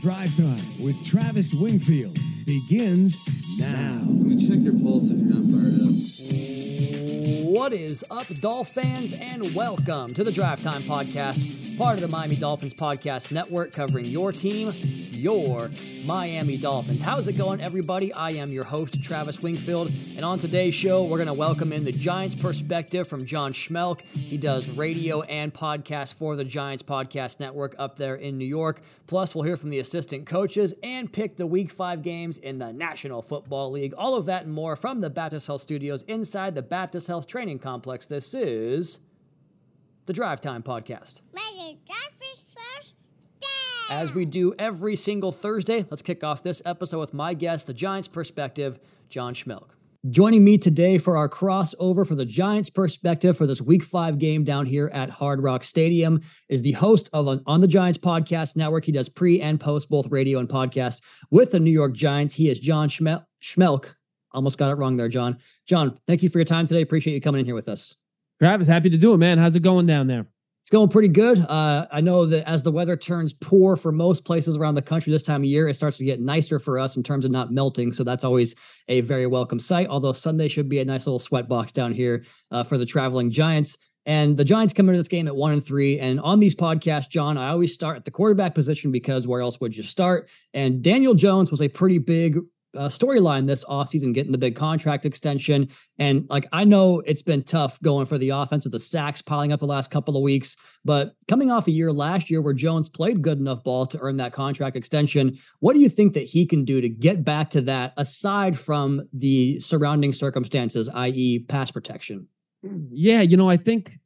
Drive Time with Travis Wingfield begins now. Can we check your pulse if you're not fired up? What is up, Dolph fans, and welcome to the Drive Time Podcast, part of the Miami Dolphins Podcast Network, covering your team, your Miami Dolphins. How's it going, everybody? I am your host, Travis Wingfield, and on today's show, we're going to welcome in the Giants perspective from John Schmeelk. He does radio and podcast for the Giants Podcast Network up there in New York. Plus, we'll hear from the assistant coaches and pick the Week 5 games in the National Football League. All of that and more from the Baptist Health Studios inside the Baptist Health Training Complex. This is the Drive Time Podcast. As we do every single Thursday, let's kick off this episode with my guest, the Giants perspective, John Schmeelk. Joining me today for our crossover for the Giants perspective for this week five game down here at Hard Rock Stadium is the host of an On the Giants podcast network. He does pre and post both radio and podcast with the New York Giants. He is John Schmel- Schmeelk. Almost got it wrong there, John. John, thank you for your time today. Appreciate you coming in here with us. Travis, happy to do it, man. How's it going down there? It's going pretty good. Uh, I know that as the weather turns poor for most places around the country this time of year, it starts to get nicer for us in terms of not melting. So that's always a very welcome sight. Although Sunday should be a nice little sweat box down here uh, for the traveling Giants. And the Giants come into this game at one and three. And on these podcasts, John, I always start at the quarterback position because where else would you start? And Daniel Jones was a pretty big uh, storyline this offseason, getting the big contract extension. And like, I know it's been tough going for the offense with the sacks piling up the last couple of weeks, but coming off a year last year where Jones played good enough ball to earn that contract extension, what do you think that he can do to get back to that aside from the surrounding circumstances, i.e., pass protection? Yeah, you know, I think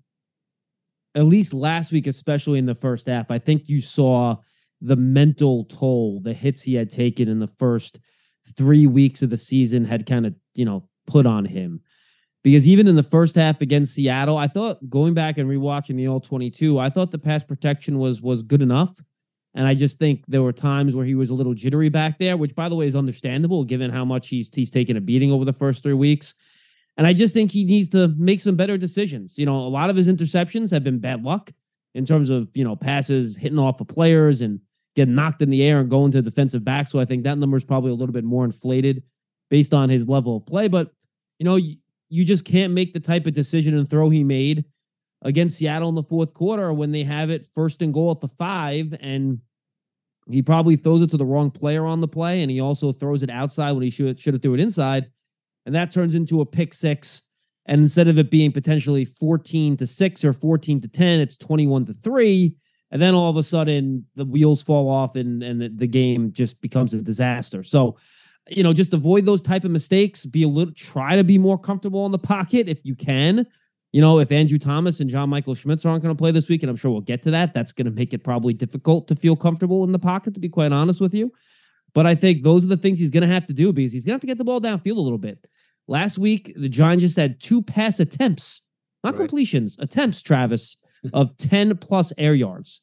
at least last week, especially in the first half, I think you saw the mental toll, the hits he had taken in the first three weeks of the season had kind of, you know, put on him. Because even in the first half against Seattle, I thought going back and rewatching the all 22, I thought the pass protection was was good enough. And I just think there were times where he was a little jittery back there, which by the way is understandable given how much he's he's taken a beating over the first three weeks. And I just think he needs to make some better decisions. You know, a lot of his interceptions have been bad luck in terms of, you know, passes hitting off of players and getting knocked in the air and going to defensive back. So I think that number is probably a little bit more inflated based on his level of play. But, you know, you, you just can't make the type of decision and throw he made against Seattle in the fourth quarter when they have it first and goal at the five. And he probably throws it to the wrong player on the play. And he also throws it outside when he should, should have threw it inside. And that turns into a pick six. And instead of it being potentially 14 to 6 or 14 to 10, it's 21 to 3 and then all of a sudden the wheels fall off and and the, the game just becomes a disaster. So you know just avoid those type of mistakes. Be a little try to be more comfortable in the pocket if you can. You know if andrew thomas and john michael schmitz aren't going to play this week and i'm sure we'll get to that that's going to make it probably difficult to feel comfortable in the pocket to be quite honest with you. But i think those are the things he's going to have to do because he's going to have to get the ball downfield a little bit. Last week the giants just had two pass attempts not right. completions attempts travis of 10 plus air yards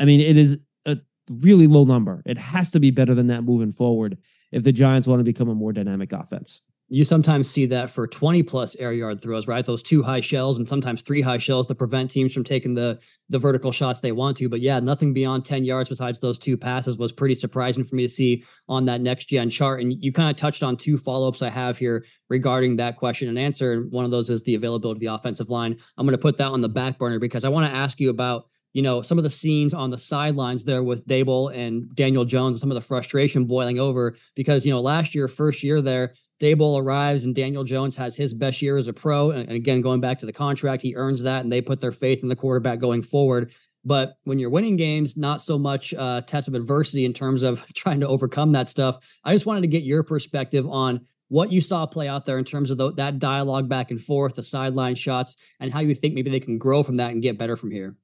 I mean, it is a really low number. It has to be better than that moving forward if the Giants want to become a more dynamic offense. You sometimes see that for 20 plus air yard throws, right? Those two high shells and sometimes three high shells to prevent teams from taking the the vertical shots they want to. But yeah, nothing beyond 10 yards besides those two passes was pretty surprising for me to see on that next gen chart. And you kind of touched on two follow-ups I have here regarding that question and answer. And one of those is the availability of the offensive line. I'm going to put that on the back burner because I want to ask you about you know, some of the scenes on the sidelines there with Daboll and Daniel Jones, and some of the frustration boiling over because, you know, last year, first year there, Daboll arrives and Daniel Jones has his best year as a pro. And, again, going back to the contract, he earns that and they put their faith in the quarterback going forward. But when you're winning games, not so much uh, test of adversity in terms of trying to overcome that stuff. I just wanted to get your perspective on what you saw play out there in terms of the, that dialogue back and forth, the sideline shots, and how you think maybe they can grow from that and get better from here.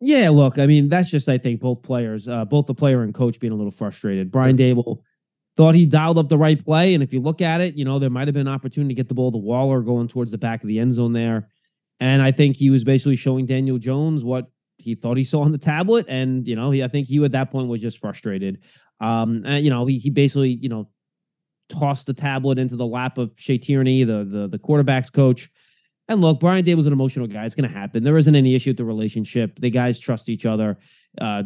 Yeah, look, I mean, that's just I think both players, uh, both the player and coach being a little frustrated. Brian Daboll thought he dialed up the right play, and if you look at it, you know there might have been an opportunity to get the ball to Waller going towards the back of the end zone there, and I think he was basically showing Daniel Jones what he thought he saw on the tablet, and you know he I think he at that point was just frustrated. Um, and, you know he he basically you know tossed the tablet into the lap of Shea Tierney, the the the quarterbacks coach and look, Brian Daboll's an emotional guy. It's going to happen. There isn't any issue with the relationship. The guys trust each other. Uh,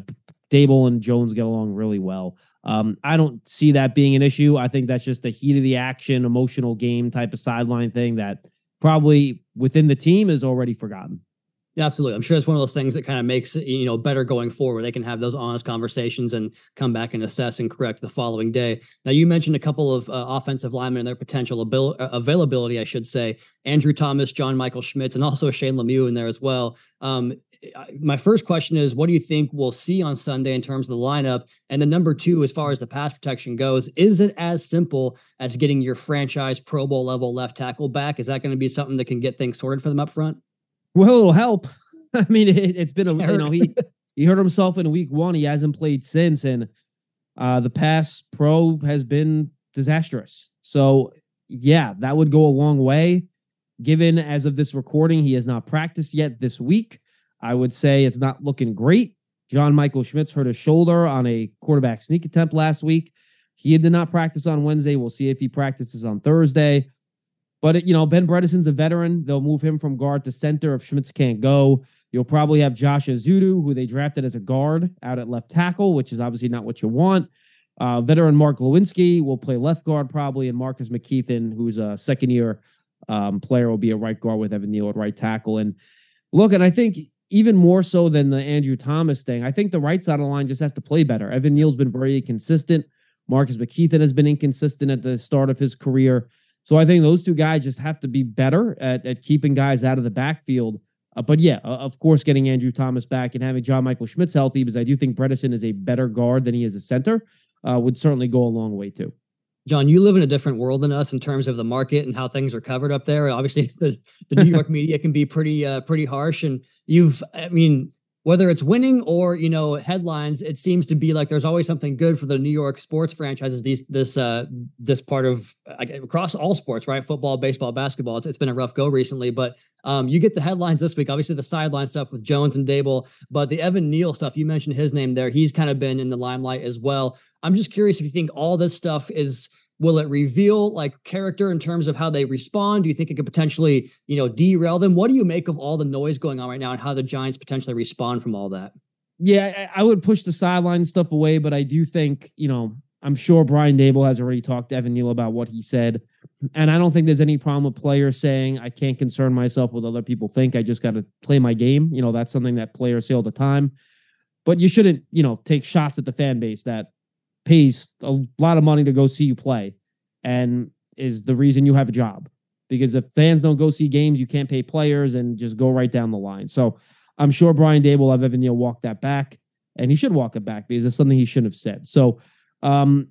Daboll and Jones get along really well. Um, I don't see that being an issue. I think that's just the heat of the action, emotional game type of sideline thing that probably within the team is already forgotten. Yeah, absolutely. I'm sure it's one of those things that kind of makes it, you know, better going forward. They can have those honest conversations and come back and assess and correct the following day. Now, you mentioned a couple of uh, offensive linemen and their potential abil- uh, availability, I should say. Andrew Thomas, John Michael Schmitz, and also Shane Lemieux in there as well. Um, my first question is, what do you think we'll see on Sunday in terms of the lineup? And then number two, as far as the pass protection goes, is it as simple as getting your franchise Pro Bowl level left tackle back? Is that going to be something that can get things sorted for them up front? Well, it'll help. I mean, it, has been a you know he he hurt himself in week one. He hasn't played since, and uh, the pass pro has been disastrous. So yeah, that would go a long way. Given as of this recording, he has not practiced yet this week. I would say it's not looking great. John Michael Schmitz hurt his shoulder on a quarterback sneak attempt last week. He did not practice on Wednesday. We'll see if he practices on Thursday. But you know, Ben Bredeson's a veteran. They'll move him from guard to center if Schmitz can't go. You'll probably have Josh Ezeudu, who they drafted as a guard out at left tackle, which is obviously not what you want. Uh, veteran Mark Glowinski will play left guard probably, and Marcus McKethan, who's a second year um, player, will be a right guard with Evan Neal at right tackle. And look, and I think even more so than the Andrew Thomas thing, I think the right side of the line just has to play better. Evan Neal's been very consistent. Marcus McKethan has been inconsistent at the start of his career. So I think those two guys just have to be better at, at keeping guys out of the backfield. Uh, but yeah, uh, of course, getting Andrew Thomas back and having John Michael Schmitz healthy, because I do think Bredeson is a better guard than he is a center, uh, would certainly go a long way too. John, you live in a different world than us in terms of the market and how things are covered up there. Obviously, the, the New York media can be pretty uh, pretty harsh, and you've, I mean, whether it's winning or you know headlines it seems to be like there's always something good for the new york sports franchises these this uh this part of across all sports right? Football baseball basketball. It's, it's been a rough go recently but um you get the headlines this week. Obviously the sideline stuff with jones and Daboll, but the evan neal stuff you mentioned his name there. He's kind of been in the limelight as well. I'm just curious if you think all this stuff is Will it reveal like character in terms of how they respond? Do you think it could potentially, you know, derail them? What do you make of all the noise going on right now and how the Giants potentially respond from all that? Yeah, I would push the sideline stuff away, but I do think, you know, I'm sure Brian Daboll has already talked to Evan Neal about what he said. And I don't think there's any problem with players saying, I can't concern myself with other people think. I just got to play my game. You know, that's something that players say all the time. But you shouldn't, you know, take shots at the fan base that pays a lot of money to go see you play and is the reason you have a job. Because if fans don't go see games, you can't pay players and just go right down the line. So I'm sure Brian Daboll have Evan Neal walk that back, and he should walk it back because it's something he shouldn't have said. So um,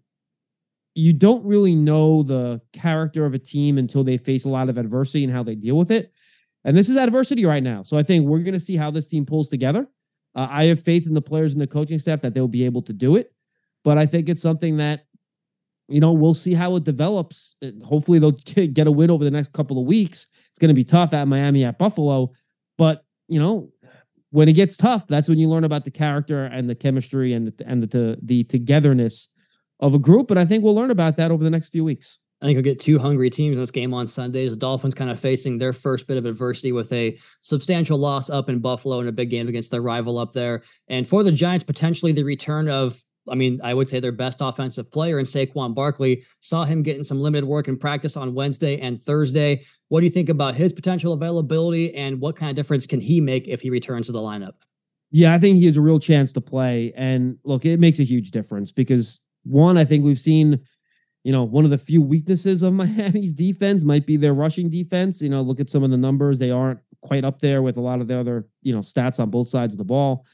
you don't really know the character of a team until they face a lot of adversity and how they deal with it. And this is adversity right now. So I think we're going to see how this team pulls together. Uh, I have faith in the players and the coaching staff that they'll be able to do it. But I think it's something that, you know, we'll see how it develops. Hopefully, they'll get a win over the next couple of weeks. It's going to be tough at Miami, at Buffalo. But, you know, when it gets tough, that's when you learn about the character and the chemistry and the, and the, the, the togetherness of a group. And I think we'll learn about that over the next few weeks. I think we'll get two hungry teams in this game on Sundays. The Dolphins kind of facing their first bit of adversity with a substantial loss up in Buffalo in a big game against their rival up there. And for the Giants, potentially the return of I mean, I would say their best offensive player in Saquon Barkley. Saw him getting some limited work in practice on Wednesday and Thursday. What do you think about his potential availability and what kind of difference can he make if he returns to the lineup? Yeah, I think he has a real chance to play. And look, it makes a huge difference because one, I think we've seen, you know, one of the few weaknesses of Miami's defense might be their rushing defense. You know, look at some of the numbers. They aren't quite up there with a lot of the other, you know, stats on both sides of the ball.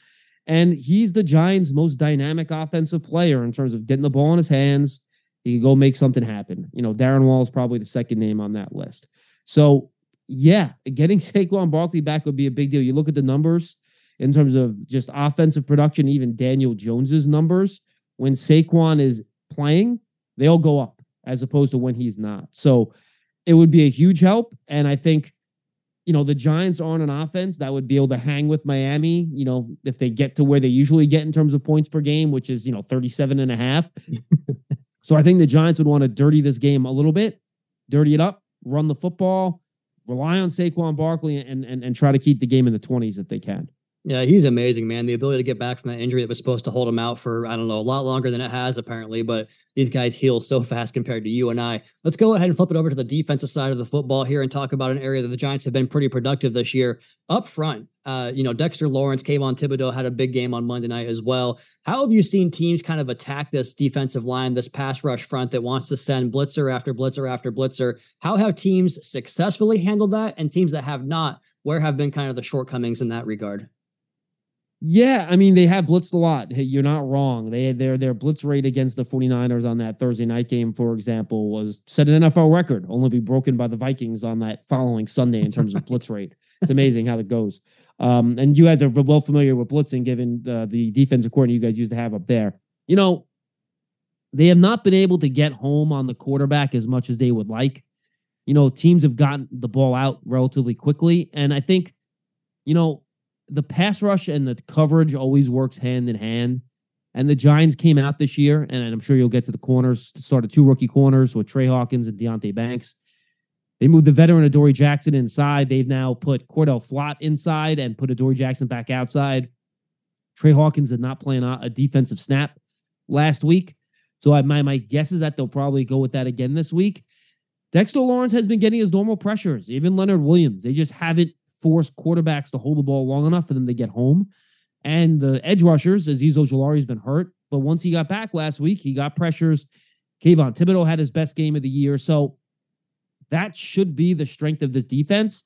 And he's the Giants' most dynamic offensive player in terms of getting the ball in his hands. He can go make something happen. You know, Darren Waller is probably the second name on that list. So, yeah, getting Saquon Barkley back would be a big deal. You look at the numbers in terms of just offensive production, even Daniel Jones's numbers. When Saquon is playing, they all go up as opposed to when he's not. So, it would be a huge help. And I think you know, the Giants aren't an offense that would be able to hang with Miami, you know, if they get to where they usually get in terms of points per game, which is, you know, 37 and a half. so I think the Giants would want to dirty this game a little bit, dirty it up, run the football, rely on Saquon Barkley and, and, and try to keep the game in the 20s if they can. Yeah, he's amazing, man. The ability to get back from that injury that was supposed to hold him out for, I don't know, a lot longer than it has, apparently. But these guys heal so fast compared to you and I. Let's go ahead and flip it over to the defensive side of the football here and talk about an area that the Giants have been pretty productive this year. Up front, uh, you know, Dexter Lawrence, Kayvon Thibodeaux had a big game on Monday night as well. How have you seen teams kind of attack this defensive line, this pass rush front that wants to send blitzer after blitzer after blitzer? How have teams successfully handled that and teams that have not? Where have been kind of the shortcomings in that regard? Yeah, I mean, they have blitzed a lot. Hey, you're not wrong. They their their blitz rate against the 49ers on that Thursday night game, for example, was set an NFL record, only be broken by the Vikings on that following Sunday in terms of blitz rate. It's amazing how that goes. Um, and you guys are well familiar with blitzing, given uh, the defensive coordinator you guys used to have up there. You know, they have not been able to get home on the quarterback as much as they would like. You know, teams have gotten the ball out relatively quickly, and I think, you know, the pass rush and the coverage always works hand in hand. And the Giants came out this year, and I'm sure you'll get to the corners, started two rookie corners with Tre Hawkins and Deonte Banks. They moved the veteran Adoree Jackson inside. They've now put Cordell Flott inside and put Adoree Jackson back outside. Tre Hawkins did not play a defensive snap last week. So I, my, my guess is that they'll probably go with that again this week. Dexter Lawrence has been getting his normal pressures. Even Leonard Williams, they just haven't force quarterbacks to hold the ball long enough for them to get home. And the edge rushers, Azeez Ojulari's been hurt, but once he got back last week, he got pressures. Kayvon Thibodeaux had his best game of the year. So that should be the strength of this defense.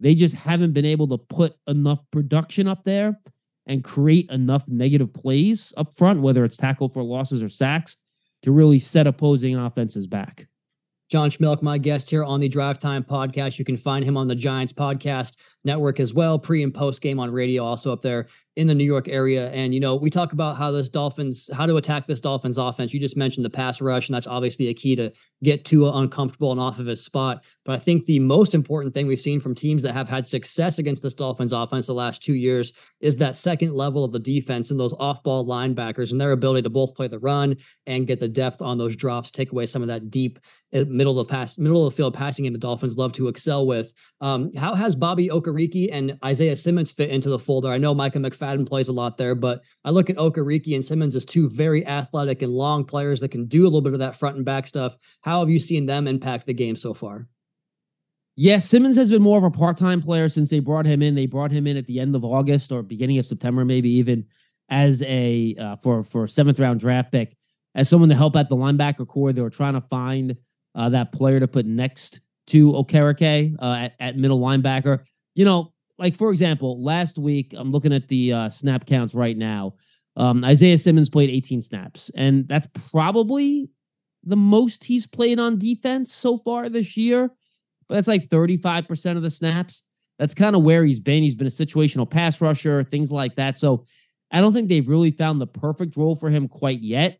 They just haven't been able to put enough production up there and create enough negative plays up front, whether it's tackle for losses or sacks, to really set opposing offenses back. John Schmeelk, my guest here on the Drive Time podcast. You can find him on the Giants podcast network as well, pre and post game on radio, also up there in the New York area. And, you know, we talk about how this Dolphins, how to attack this Dolphins offense. You just mentioned the pass rush, and that's obviously a key to get Tua uncomfortable and off of his spot. But I think the most important thing we've seen from teams that have had success against this Dolphins offense the last two years is that second level of the defense and those off ball linebackers and their ability to both play the run and get the depth on those drops, take away some of that deep eh, middle of pass, middle of field passing in the Dolphins love to excel with. Um, how has Bobby Okereke and Isaiah Simmons fit into the folder? I know Micah McFadden plays a lot there, but I look at Okereke and Simmons as two very athletic and long players that can do a little bit of that front and back stuff. How have you seen them impact the game so far? Yeah, Simmons has been more of a part-time player since they brought him in. They brought him in at the end of August or beginning of September, maybe even as a uh, for for seventh round draft pick as someone to help out the linebacker corps. They were trying to find uh, that player to put next to Okereke uh, at, at middle linebacker. You know, like for example, last week I'm looking at the uh, snap counts right now. Um, Isaiah Simmons played 18 snaps, and that's probably the most he's played on defense so far this year. But that's like 35% of the snaps. That's kind of where he's been. He's been a situational pass rusher, things like that. So I don't think they've really found the perfect role for him quite yet.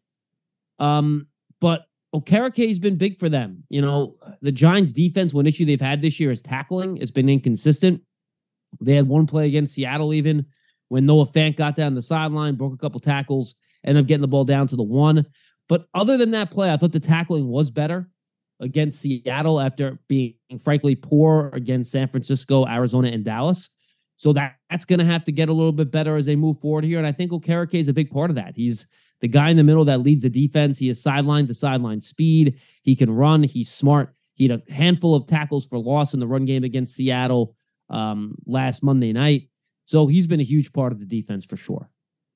Um, but Okereke's been big for them. You know, the Giants defense, one issue they've had this year is tackling. It's been inconsistent. They had one play against Seattle, even when Noah Fant got down the sideline, broke a couple tackles, ended up getting the ball down to the one. But other than that play, I thought the tackling was better against Seattle after being frankly poor against San Francisco, Arizona, and Dallas. So that, that's going to have to get a little bit better as they move forward here. And I think Okereke is a big part of that. He's the guy in the middle that leads the defense. He has sideline to sideline speed. He can run. He's smart. He had a handful of tackles for loss in the run game against Seattle um, last Monday night. So he's been a huge part of the defense for sure.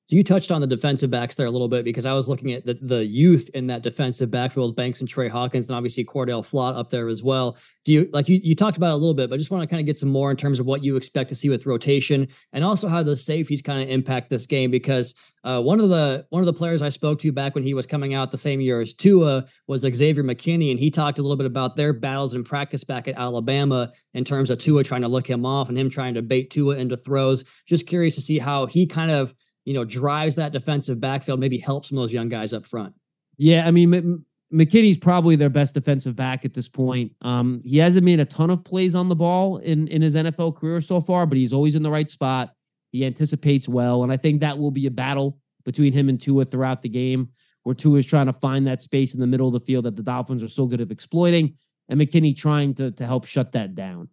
So you touched on the defensive backs there a little bit because I was looking at the, the youth in that defensive backfield, Banks and Tre Hawkins, and obviously Cordell Flott up there as well. Do you like you, you talked about a little bit, but I just want to kind of get some more in terms of what you expect to see with rotation and also how the safeties kind of impact this game because uh, one of the one of the players I spoke to back when he was coming out the same year as Tua was Xavier McKinney, and he talked a little bit about their battles in practice back at Alabama in terms of Tua trying to look him off and him trying to bait Tua into throws. Just curious to see how he kind of you know, drives that defensive backfield, maybe helps some of those young guys up front. Yeah, I mean, M- McKinney's probably their best defensive back at this point. Um, he hasn't made a ton of plays on the ball in in his NFL career so far, but he's always in the right spot. He anticipates well, and I think that will be a battle between him and Tua throughout the game, where Tua is trying to find that space in the middle of the field that the Dolphins are so good at exploiting, and McKinney trying to to help shut that down.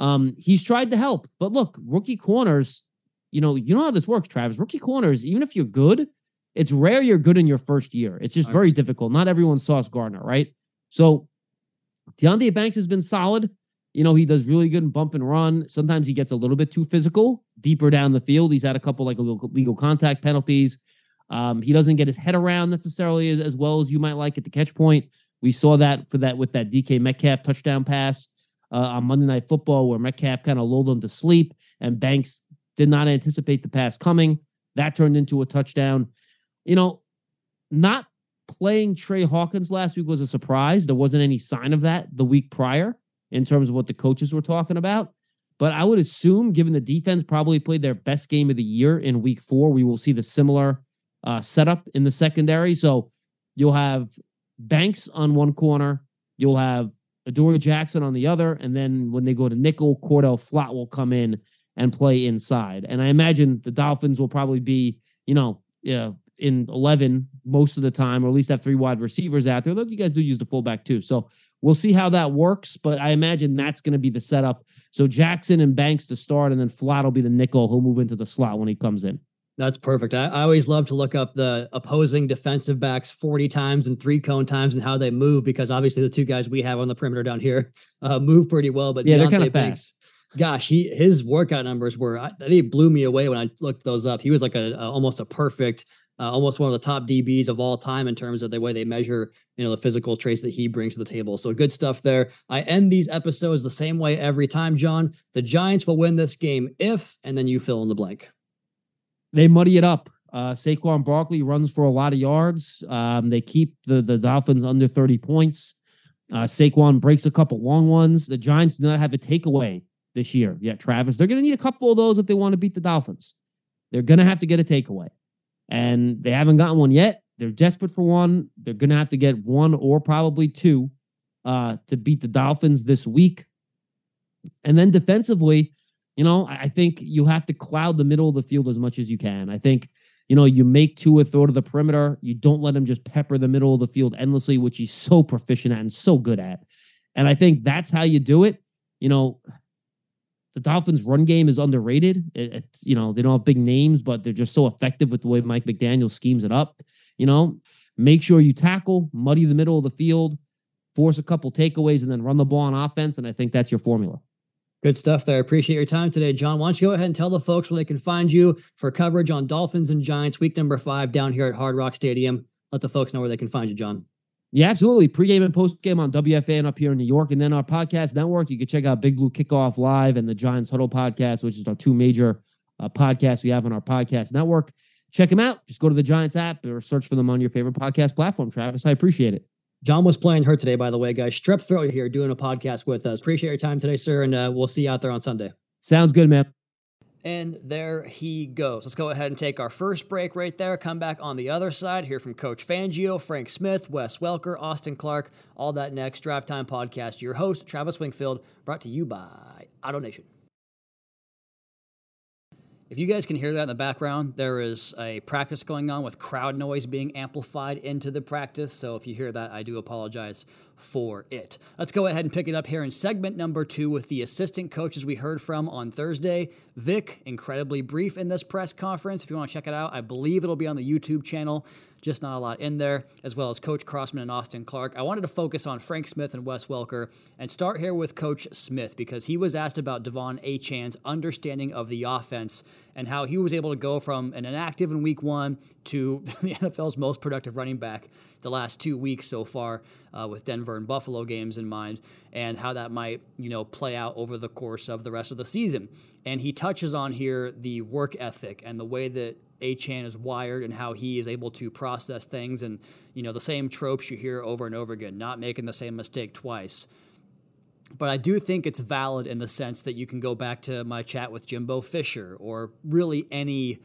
Um, he's tried to help, but look, rookie corners you know, you know how this works, Travis. Rookie corners, even if you're good, it's rare you're good in your first year. It's just very difficult. Not everyone's Sauce Gardner, right? So Deonte Banks has been solid. You know, he does really good in bump and run. Sometimes he gets a little bit too physical, deeper down the field. He's had a couple like legal contact penalties. Um, he doesn't get his head around necessarily as, as well as you might like at the catch point. We saw that for that with that DK Metcalf touchdown pass uh, on Monday Night Football, where Metcalf kind of lulled him to sleep, and Banks did not anticipate the pass coming. That turned into a touchdown. You know, not playing Tre Hawkins last week was a surprise. There wasn't any sign of that the week prior in terms of what the coaches were talking about. But I would assume, given the defense probably played their best game of the year in week four, we will see the similar uh, setup in the secondary. So you'll have Banks on one corner, you'll have Adoree Jackson on the other, and then when they go to nickel, Cordell Flott will come in and play inside. And I imagine the Dolphins will probably be, you know, yeah, in 11 most of the time, or at least have three wide receivers out there. Look, you guys do use the fullback too. So we'll see how that works, but I imagine that's going to be the setup. So Jackson and Banks to start, and then Flott will be the nickel. He'll move into the slot when he comes in. That's perfect. I, I, always love to look up the opposing defensive backs 40 times and three cone times and how they move because obviously the two guys we have on the perimeter down here uh, move pretty well. But yeah, Deonte they're kind of fast. Gosh, he his workout numbers were I, they blew me away when I looked those up. He was like a, a almost a perfect, uh, almost one of the top DBs of all time in terms of the way they measure you know the physical traits that he brings to the table. So good stuff there. I end these episodes the same way every time, John. The Giants will win this game if, and then you fill in the blank they muddy it up. Uh, Saquon Barkley runs for a lot of yards. Um, they keep the the Dolphins under 30 points. Uh, Saquon breaks a couple long ones. The Giants do not have a takeaway this year Yeah, Travis. They're going to need a couple of those if they want to beat the Dolphins. They're going to have to get a takeaway. And they haven't gotten one yet. They're desperate for one. They're going to have to get one or probably two uh, to beat the Dolphins this week. And then defensively, you know, I think you have to cloud the middle of the field as much as you can. I think, you know, you make Tua throw to the perimeter. You don't let him just pepper the middle of the field endlessly, which he's so proficient at and so good at. And I think that's how you do it. You know, the Dolphins' run game is underrated. It's, you know, they don't have big names, but they're just so effective with the way Mike McDaniel schemes it up. You know, make sure you tackle, muddy the middle of the field, force a couple takeaways, and then run the ball on offense. And I think that's your formula. Good stuff there. I Appreciate your time today, John. Why don't you go ahead and tell the folks where they can find you for coverage on Dolphins and Giants week number five down here at Hard Rock Stadium. Let the folks know where they can find you, John. Yeah, absolutely. Pre-game and post-game on WFAN up here in New York. And then our podcast network, you can check out Big Blue Kickoff Live and the Giants Huddle podcast, which is our two major uh, podcasts we have on our podcast network. Check them out. Just go to the Giants app or search for them on your favorite podcast platform, Travis. I appreciate it. John was playing hurt today, by the way, guys. Strep throat here doing a podcast with us. Appreciate your time today, sir, and uh, we'll see you out there on Sunday. Sounds good, man. And there he goes. Let's go ahead and take our first break right there. Come back on the other side, hear from Coach Fangio, Frank Smith, Wes Welker, Austin Clark, all that next. Drive Time Podcast. Your host, Travis Wingfield, brought to you by AutoNation. If you guys can hear that in the background, there is a practice going on with crowd noise being amplified into the practice. So if you hear that, I do apologize for it. Let's go ahead and pick it up here in segment number two with the assistant coaches we heard from on Thursday. Vic, incredibly brief in this press conference. If you want to check it out, I believe it'll be on the YouTube channel just not a lot in there, as well as Coach Crossman and Austin Clark. I wanted to focus on Frank Smith and Wes Welker and start here with Coach Smith because he was asked about De'Von Achane's understanding of the offense and how he was able to go from an inactive in week one to the NFL's most productive running back the last two weeks so far uh, with Denver and Buffalo games in mind, and how that might you know play out over the course of the rest of the season. And he touches on here the work ethic and the way that Achane is wired and how he is able to process things and you know the same tropes you hear over and over again, not making the same mistake twice. But I do think it's valid in the sense that you can go back to my chat with Jimbo Fisher or really any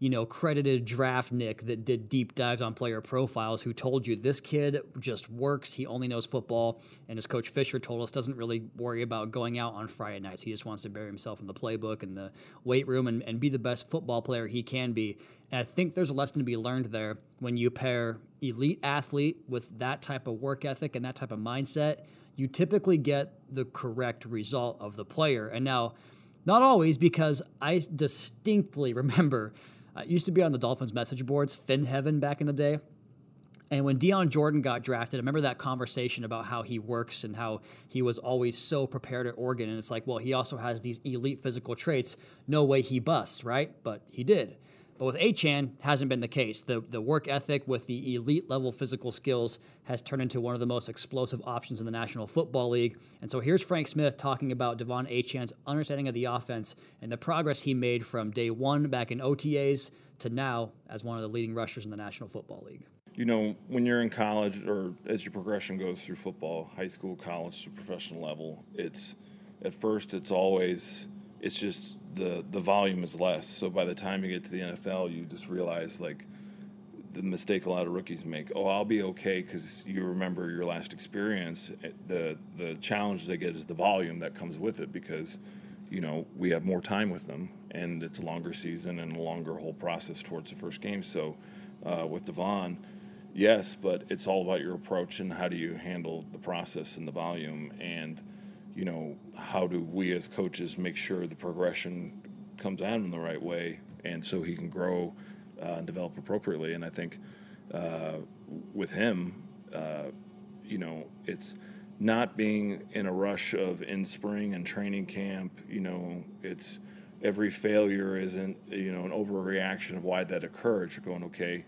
you know, credited draftnik that did deep dives on player profiles who told you this kid just works. He only knows football. And as Coach Fisher told us, doesn't really worry about going out on Friday nights. He just wants to bury himself in the playbook and the weight room and, and be the best football player he can be. And I think there's a lesson to be learned there when you pair elite athlete with that type of work ethic and that type of mindset. You typically get the correct result of the player. And now, Not always, because I distinctly remember uh, I used to be on the Dolphins message boards, Fin Heaven back in the day. And when Dion Jordan got drafted, I remember that conversation about how he works and how he was always so prepared at Oregon. And it's like, well, he also has these elite physical traits. No way he busts, right? But he did. But with Achane, hasn't been the case. The the work ethic with the elite level physical skills has turned into one of the most explosive options in the National Football League. And so here's Frank Smith talking about De'Von Achane's understanding of the offense and the progress he made from day one back in OTAs to now as one of the leading rushers in the National Football League. You know, when you're in college or as your progression goes through football, high school, college to professional level, it's at first it's always it's just the the volume is less. So by the time you get to the NFL, you just realize like the mistake a lot of rookies make. Oh, I'll be okay because you remember your last experience. The the challenge they get is the volume that comes with it because you know we have more time with them and it's a longer season and a longer whole process towards the first game. So uh, with De'Von. Yes, but it's all about your approach and how do you handle the process and the volume and you know, how do we as coaches make sure the progression comes at him the right way, and so he can grow uh, and develop appropriately. And I think uh, with him, uh, you know, it's not being in a rush of in spring and training camp. You know, it's every failure isn't you know an overreaction of why that occurred. You're going okay.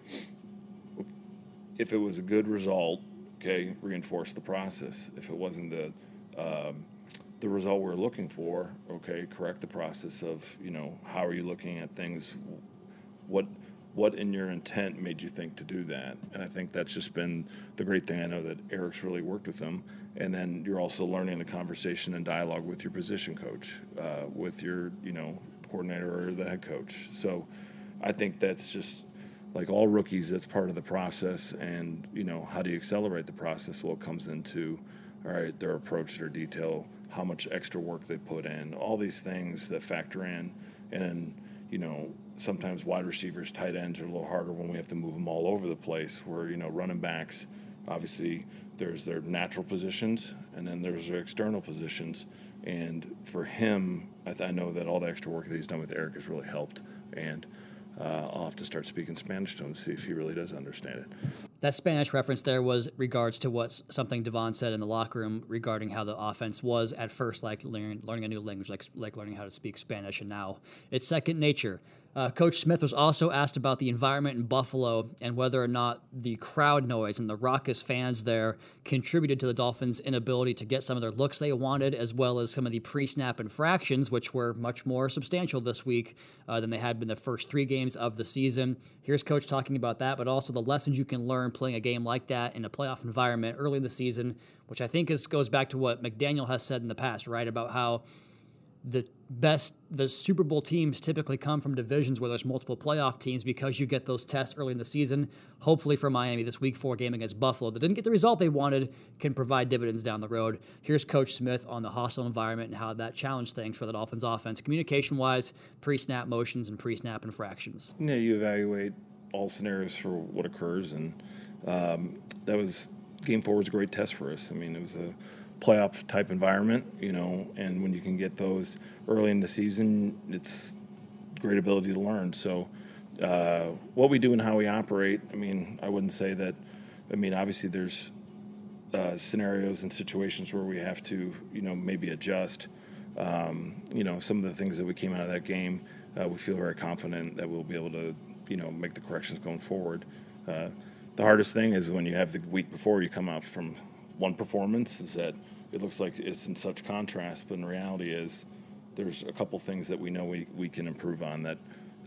If it was a good result, okay, reinforce the process. If it wasn't the um, the result we're looking for, okay, correct the process of, you know, how are you looking at things? What what in your intent made you think to do that? And I think that's just been the great thing. I know that Eric's really worked with them. And then you're also learning the conversation and dialogue with your position coach, uh, with your, you know, coordinator or the head coach. So I think that's just like all rookies, that's part of the process. And, you know, how do you accelerate the process? Well, it comes into, all right, their approach, their detail, how much extra work they put in, all these things that factor in. And, you know, sometimes wide receivers, tight ends are a little harder when we have to move them all over the place, where, you know, running backs, obviously, there's their natural positions and then there's their external positions. And for him, I, th- I know that all the extra work that he's done with Eric has really helped. And uh, I'll have to start speaking Spanish to him to see if he really does understand it. That Spanish reference there was regards to what something De'Von said in the locker room regarding how the offense was at first like learning, learning a new language, like like learning how to speak Spanish, and now it's second nature. Uh, Coach Smith was also asked about the environment in Buffalo and whether or not the crowd noise and the raucous fans there contributed to the Dolphins' inability to get some of their looks they wanted, as well as some of the pre snap infractions, which were much more substantial this week uh, than they had been the first three games of the season. Here's Coach talking about that, but also the lessons you can learn playing a game like that in a playoff environment early in the season, which I think is, goes back to what McDaniel has said in the past, right? About how the best the Super Bowl teams typically come from divisions where there's multiple playoff teams because you get those tests early in the season. Hopefully for Miami, this week four game against Buffalo that didn't get the result they wanted can provide dividends down the road. Here's Coach Smith on the hostile environment and how that challenged things for the Dolphins offense, communication wise, pre snap motions and pre snap infractions. Yeah, you evaluate all scenarios for what occurs, and um, that was game four was a great test for us. I mean, it was a playoff type environment, you know, and when you can get those early in the season, it's great ability to learn. So, uh, what we do and how we operate, I mean, I wouldn't say that. I mean, obviously, there's uh, scenarios and situations where we have to, you know, maybe adjust. Um, you know, some of the things that we came out of that game, uh, we feel very confident that we'll be able to, you know, make the corrections going forward. Uh, the hardest thing is when you have the week before you come out from one performance is that it looks like it's in such contrast, but in reality is there's a couple things that we know we, we can improve on that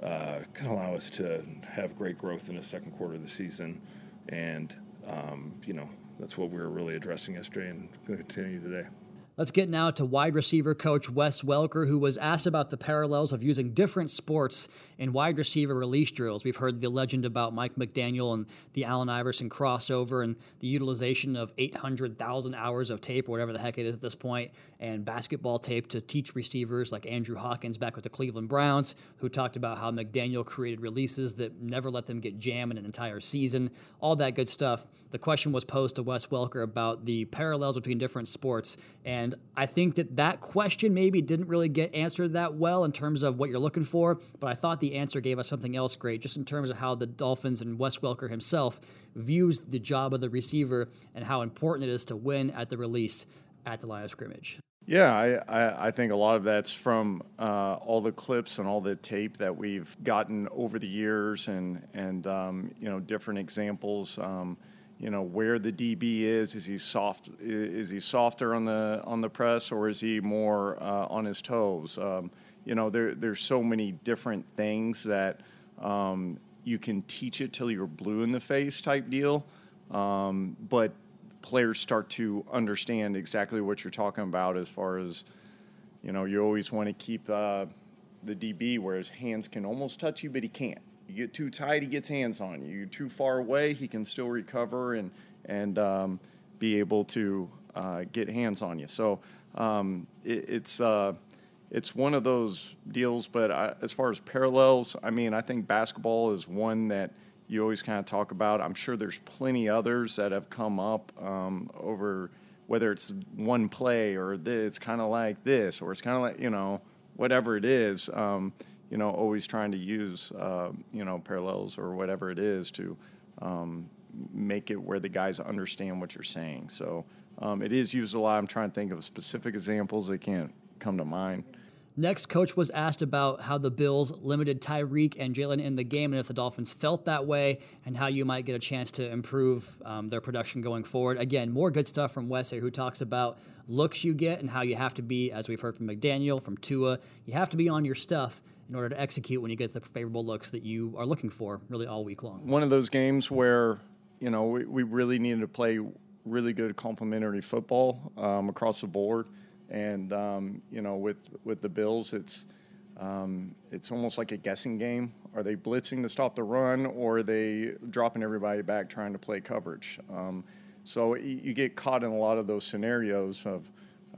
uh, can allow us to have great growth in the second quarter of the season. And, um, you know, that's what we were really addressing yesterday and going to continue today. Let's get now to wide receiver coach Wes Welker, who was asked about the parallels of using different sports in wide receiver release drills. We've heard the legend about Mike McDaniel and the Allen Iverson crossover and the utilization of 800,000 hours of tape, or whatever the heck it is at this point, and basketball tape to teach receivers like Andrew Hawkins back with the Cleveland Browns, who talked about how McDaniel created releases that never let them get jammed in an entire season, all that good stuff. The question was posed to Wes Welker about the parallels between different sports and And I think that that question maybe didn't really get answered that well in terms of what you're looking for, but I thought the answer gave us something else great, just in terms of how the Dolphins and Wes Welker himself views the job of the receiver and how important it is to win at the release at the line of scrimmage. Yeah, I, I, I, think a lot of that's from uh, all the clips and all the tape that we've gotten over the years, and and um, you know different examples. Um, you know where the DB is. Is he soft? Is he softer on the on the press, or is he more uh, on his toes? Um, you know, there there's so many different things that um, you can teach it till you're blue in the face type deal. Um, but players start to understand exactly what you're talking about as far as you know you always want to keep uh, the DB where his hands can almost touch you but he can't you get too tight he gets hands on you you're too far away he can still recover and and um, be able to uh, get hands on you so um, it, it's uh, it's one of those deals but I, as far as parallels I mean I think basketball is one that you always kind of talk about. I'm sure there's plenty others that have come up um, over whether it's one play or it's kind of like this, or it's kind of like you know whatever it is. Um, you know, always trying to use uh, you know parallels or whatever it is to um, make it where the guys understand what you're saying. So um, it is used a lot. I'm trying to think of specific examples that can't come to mind. Next, coach was asked about how the Bills limited Tyreek and Jalen in the game, and if the Dolphins felt that way, and how you might get a chance to improve um, their production going forward. Again, more good stuff from Wes here, who talks about looks you get and how you have to be, as we've heard from McDaniel, from Tua, you have to be on your stuff in order to execute when you get the favorable looks that you are looking for, really all week long. One of those games where you know we, we really needed to play really good complementary football um, across the board and um, you know, with with the Bills, it's um, it's almost like a guessing game. Are they blitzing to stop the run, or are they dropping everybody back trying to play coverage? Um, so you get caught in a lot of those scenarios of,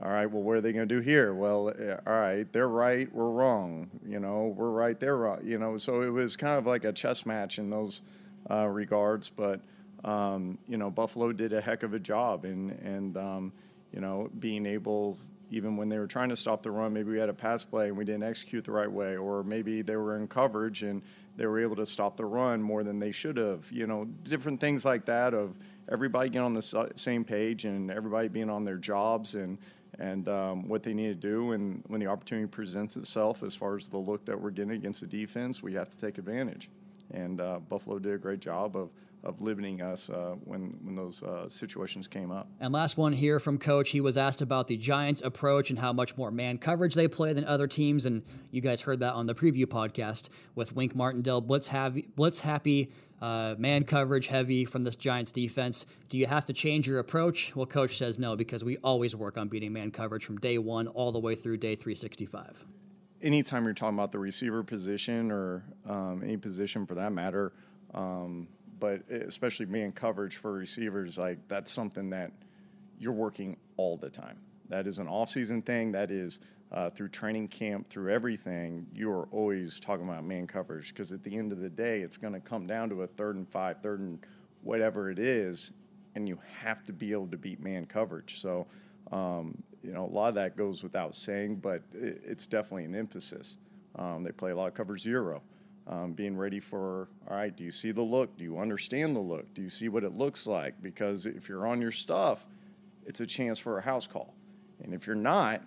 all right, well, what are they going to do here? Well, eh, all right, they're right, we're wrong. You know, we're right, they're wrong. You know, so it was kind of like a chess match in those uh, regards. But um, you know, Buffalo did a heck of a job in and um, you know being able even when they were trying to stop the run, maybe we had a pass play and we didn't execute the right way, or maybe they were in coverage and they were able to stop the run more than they should have. You know, different things like that of everybody getting on the same page and everybody being on their jobs and and um, what they need to do. And when the opportunity presents itself, as far as the look that we're getting against the defense, we have to take advantage. And uh, Buffalo did a great job of of limiting us uh, when when those uh, situations came up. And last one here from Coach, he was asked about the Giants' approach and how much more man coverage they play than other teams, and you guys heard that on the preview podcast with Wink Martindale. Blitz happy, blitz happy, uh, man coverage heavy from this Giants defense. Do you have to change your approach? Well, Coach says no because we always work on beating man coverage from day one all the way through day 365. Anytime you're talking about the receiver position or um, any position for that matter. Um, but especially man coverage for receivers, like that's something that you're working all the time. That is an off-season thing. That is uh, through training camp, through everything. You are always talking about man coverage because at the end of the day, it's going to come down to a third and five, third and whatever it is, and you have to be able to beat man coverage. So, um, you know, a lot of that goes without saying, but it, it's definitely an emphasis. Um, they play a lot of cover zero um, being ready for all right do you see the look? Do you understand the look? Do you see what it looks like? Because if you're on your stuff it's a chance for a house call. And if you're not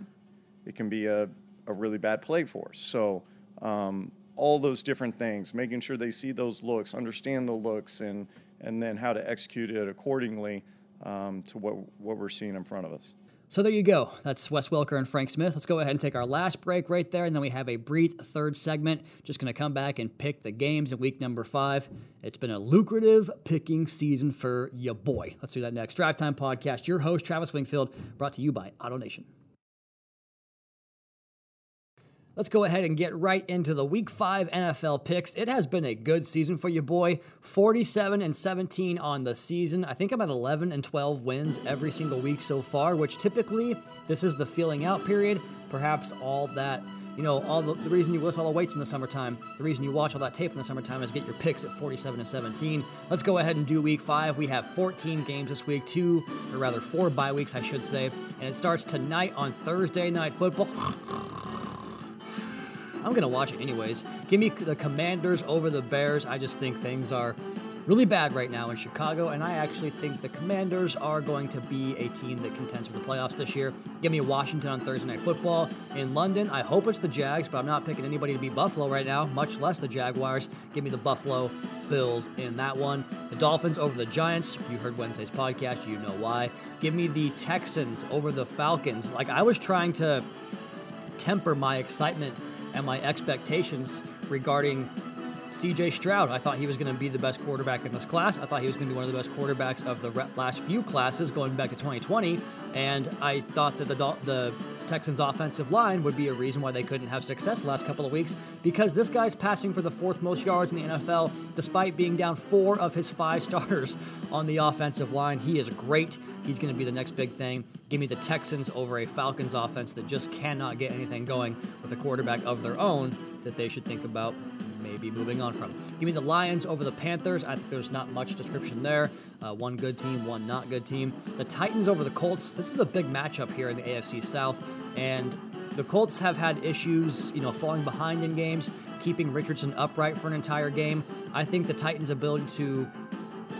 it can be a, a really bad play for us. So um, all those different things making sure they see those looks understand the looks and and then how to execute it accordingly um, to what what we're seeing in front of us so there you go. That's Wes Welker and Frank Smith. Let's go ahead and take our last break right there, and then we have a brief third segment. Just going to come back and pick the games in week number five. It's been a lucrative picking season for your boy. Let's do that next. Drive Time Podcast. Your host, Travis Wingfield, brought to you by AutoNation. Let's go ahead and get right into the week five NFL picks. It has been a good season for you, boy. 47 and 17 on the season. I think I'm at 11 and 12 wins every single week so far, which typically this is the feeling out period. Perhaps all that you know, all the, the reason you lift all the weights in the summertime, the reason you watch all that tape in the summertime is get your picks at 47 and 17. Let's go ahead and do week five. We have 14 games this week, two, or rather four bye weeks, I should say, and it starts tonight on Thursday Night Football. I'm gonna watch it anyways. Give me the Commanders over the Bears. I just think things are really bad right now in Chicago, and I actually think the Commanders are going to be a team that contends for the playoffs this year. Give me Washington on Thursday Night Football in London. I hope it's the Jags, but I'm not picking anybody to beat Buffalo right now, much less the Jaguars. Give me the Buffalo Bills in that one. The Dolphins over the Giants. You heard Wednesday's podcast, you know why. Give me the Texans over the Falcons. Like I was trying to temper my excitement and my expectations regarding CJ Stroud. I thought he was going to be the best quarterback in this class. I thought he was going to be one of the best quarterbacks of the last few classes going back to 2020. And I thought that the, the Texans' offensive line would be a reason why they couldn't have success the last couple of weeks because this guy's passing for the fourth most yards in the NFL despite being down four of his five starters on the offensive line. He is great. He's going to be the next big thing. Give me the Texans over a Falcons offense that just cannot get anything going with a quarterback of their own that they should think about maybe moving on from. Give me the Lions over the Panthers. I think there's not much description there. Uh, one good team, one not good team. The Titans over the Colts. This is a big matchup here in the AFC South, and the Colts have had issues, you know, falling behind in games, keeping Richardson upright for an entire game. I think the Titans' ability to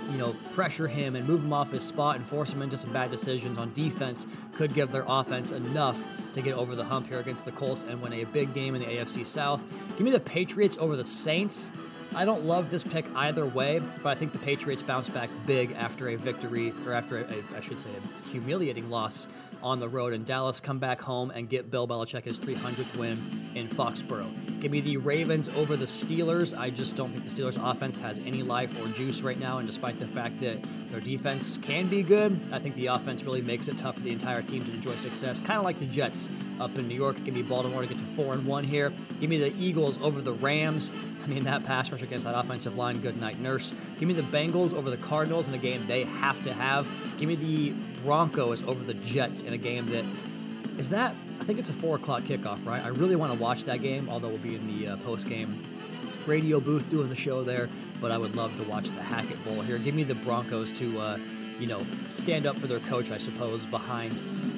you know, pressure him and move him off his spot and force him into some bad decisions on defense could give their offense enough to get over the hump here against the Colts and win a big game in the AFC South. Give me the Patriots over the Saints. I don't love this pick either way, but I think the Patriots bounce back big after a victory, or after a, a, I should say, a humiliating loss on the road in Dallas, come back home and get Bill Belichick his 300th win in Foxborough. Give me the Ravens over the Steelers. I just don't think the Steelers' offense has any life or juice right now, and despite the fact that their defense can be good, I think the offense really makes it tough for the entire team to enjoy success, kind of like the Jets up in New York. Give me Baltimore to get to 4 and 1 here. Give me the Eagles over the Rams. I mean, that pass rush against that offensive line, good night, nurse. Give me the Bengals over the Cardinals in a game they have to have. Give me the Broncos over the Jets in a game that is that. I think it's a four o'clock kickoff, right? I really want to watch that game, although we'll be in the uh, post game radio booth doing the show there. But I would love to watch the Hackett Bowl here. Give me the Broncos to, uh, you know, stand up for their coach, I suppose, behind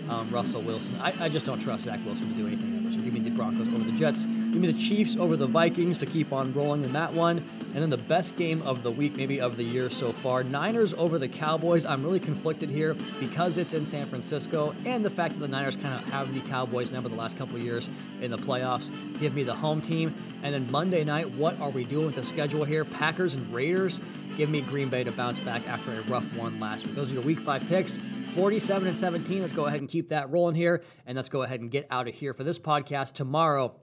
um, Russell Wilson. I, I, just don't trust Zach Wilson to do anything ever. So give me the Broncos over the Jets. Give me the Chiefs over the Vikings to keep on rolling in that one. And then the best game of the week, maybe of the year so far Niners over the Cowboys. I'm really conflicted here because it's in San Francisco and the fact that the Niners kind of have the Cowboys number the last couple years in the playoffs. Give me the home team. And then Monday night, what are we doing with the schedule here? Packers and Raiders. Give me Green Bay to bounce back after a rough one last week. Those are your week five picks. 47 and 17. Let's go ahead and keep that rolling here. And let's go ahead and get out of here for this podcast tomorrow.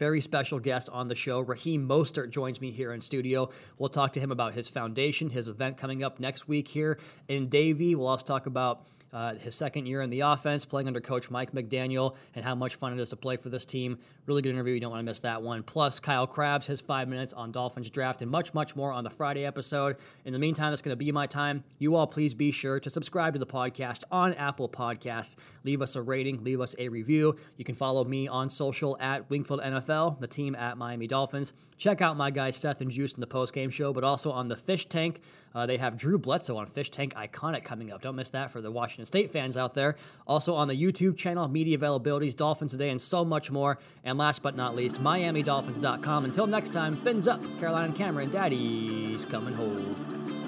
Very special guest on the show. Raheem Mostert joins me here in studio. We'll talk to him about his foundation, his event coming up next week here in Davie. We'll also talk about uh, his second year in the offense, playing under coach Mike McDaniel, and how much fun it is to play for this team. Really good interview. You don't want to miss that one. Plus, Kyle Crabbs, his five minutes on Dolphins draft, and much, much more on the Friday episode. In the meantime, that's going to be my time. You all, please be sure to subscribe to the podcast on Apple Podcasts. Leave us a rating, leave us a review. You can follow me on social at Wingfield NFL, the team at Miami Dolphins. Check out my guys Seth and Juice in the post game show, but also on the Fish Tank. Uh, they have Drew Bledsoe on Fish Tank Iconic coming up. Don't miss that for the Washington State fans out there. Also on the YouTube channel, media availabilities, Dolphins Today, and so much more. And last but not least, MiamiDolphins.com. Until next time, fins up, Carolina and Cameron, Daddy's coming home.